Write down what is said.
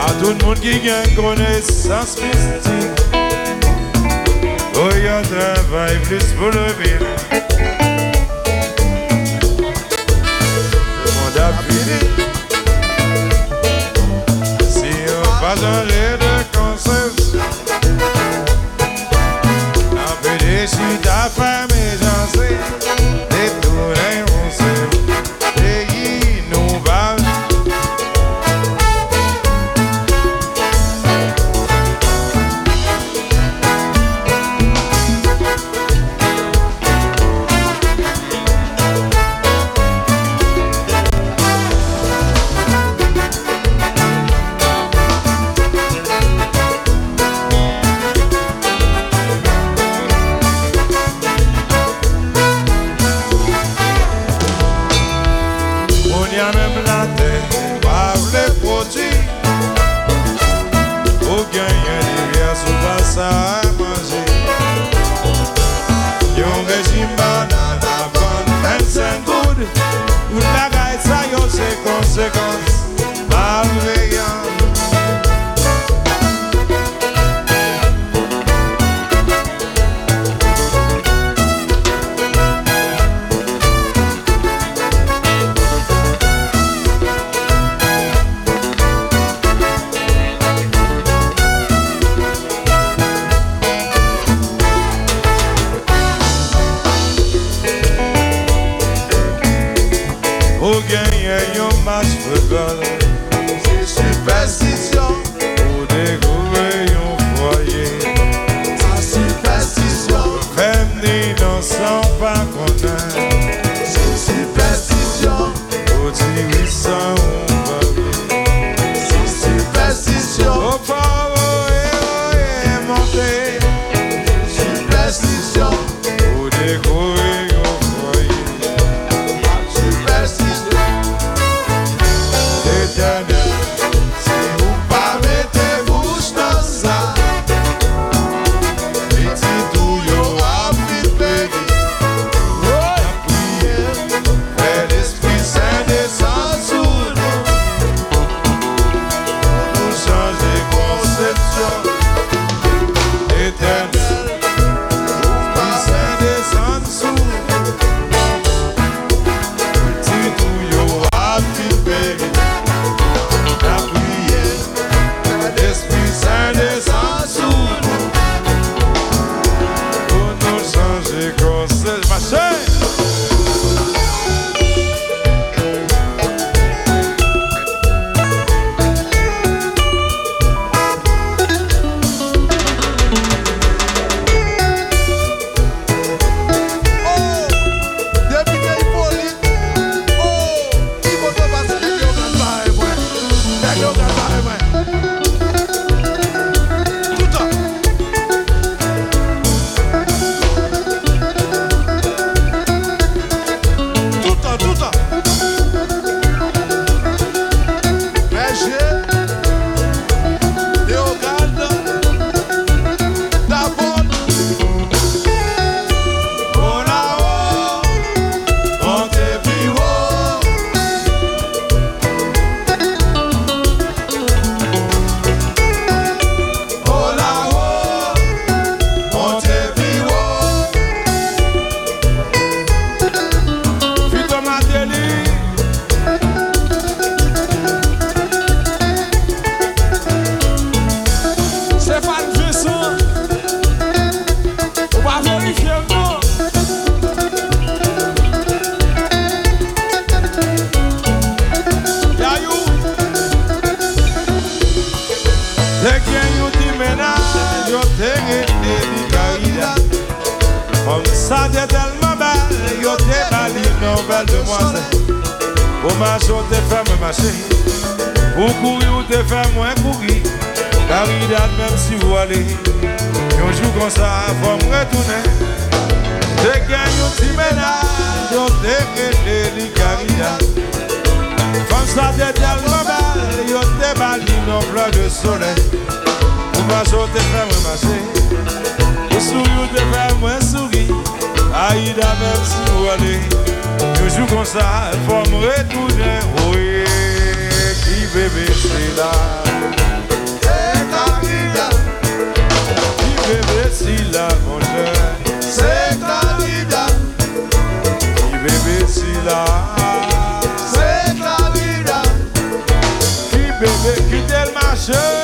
A tout le monde qui gagne connaissance mystique. Oh, y'a travail plus pour le bien Le monde a fini Si on pas un de conscience Un peu déçu d'affaire yon match football. C'est Sa te telman bel, yo te bali nan bel demwazel Oman yo te fè mwen mache, ou kouri ou te fè mwen kouri Karidat menm si ou ale, yonjou kon sa fò mwen toune Te gen yon ti menaj, yo te kene li karidat Fèm sa te telman bel, yo te bali nan ple de sole Oman yo te fè mwen mache, ou sou yo te fè mwen souri Aïda même si vous allez Toujours comme ça, elle faut me retourner Oui, qui bébé c'est là? C'est ta vida Qui bébé c'est là mon cher? C'est ta vida Qui bébé c'est là? C'est ta vida Qui bébé quitte le marché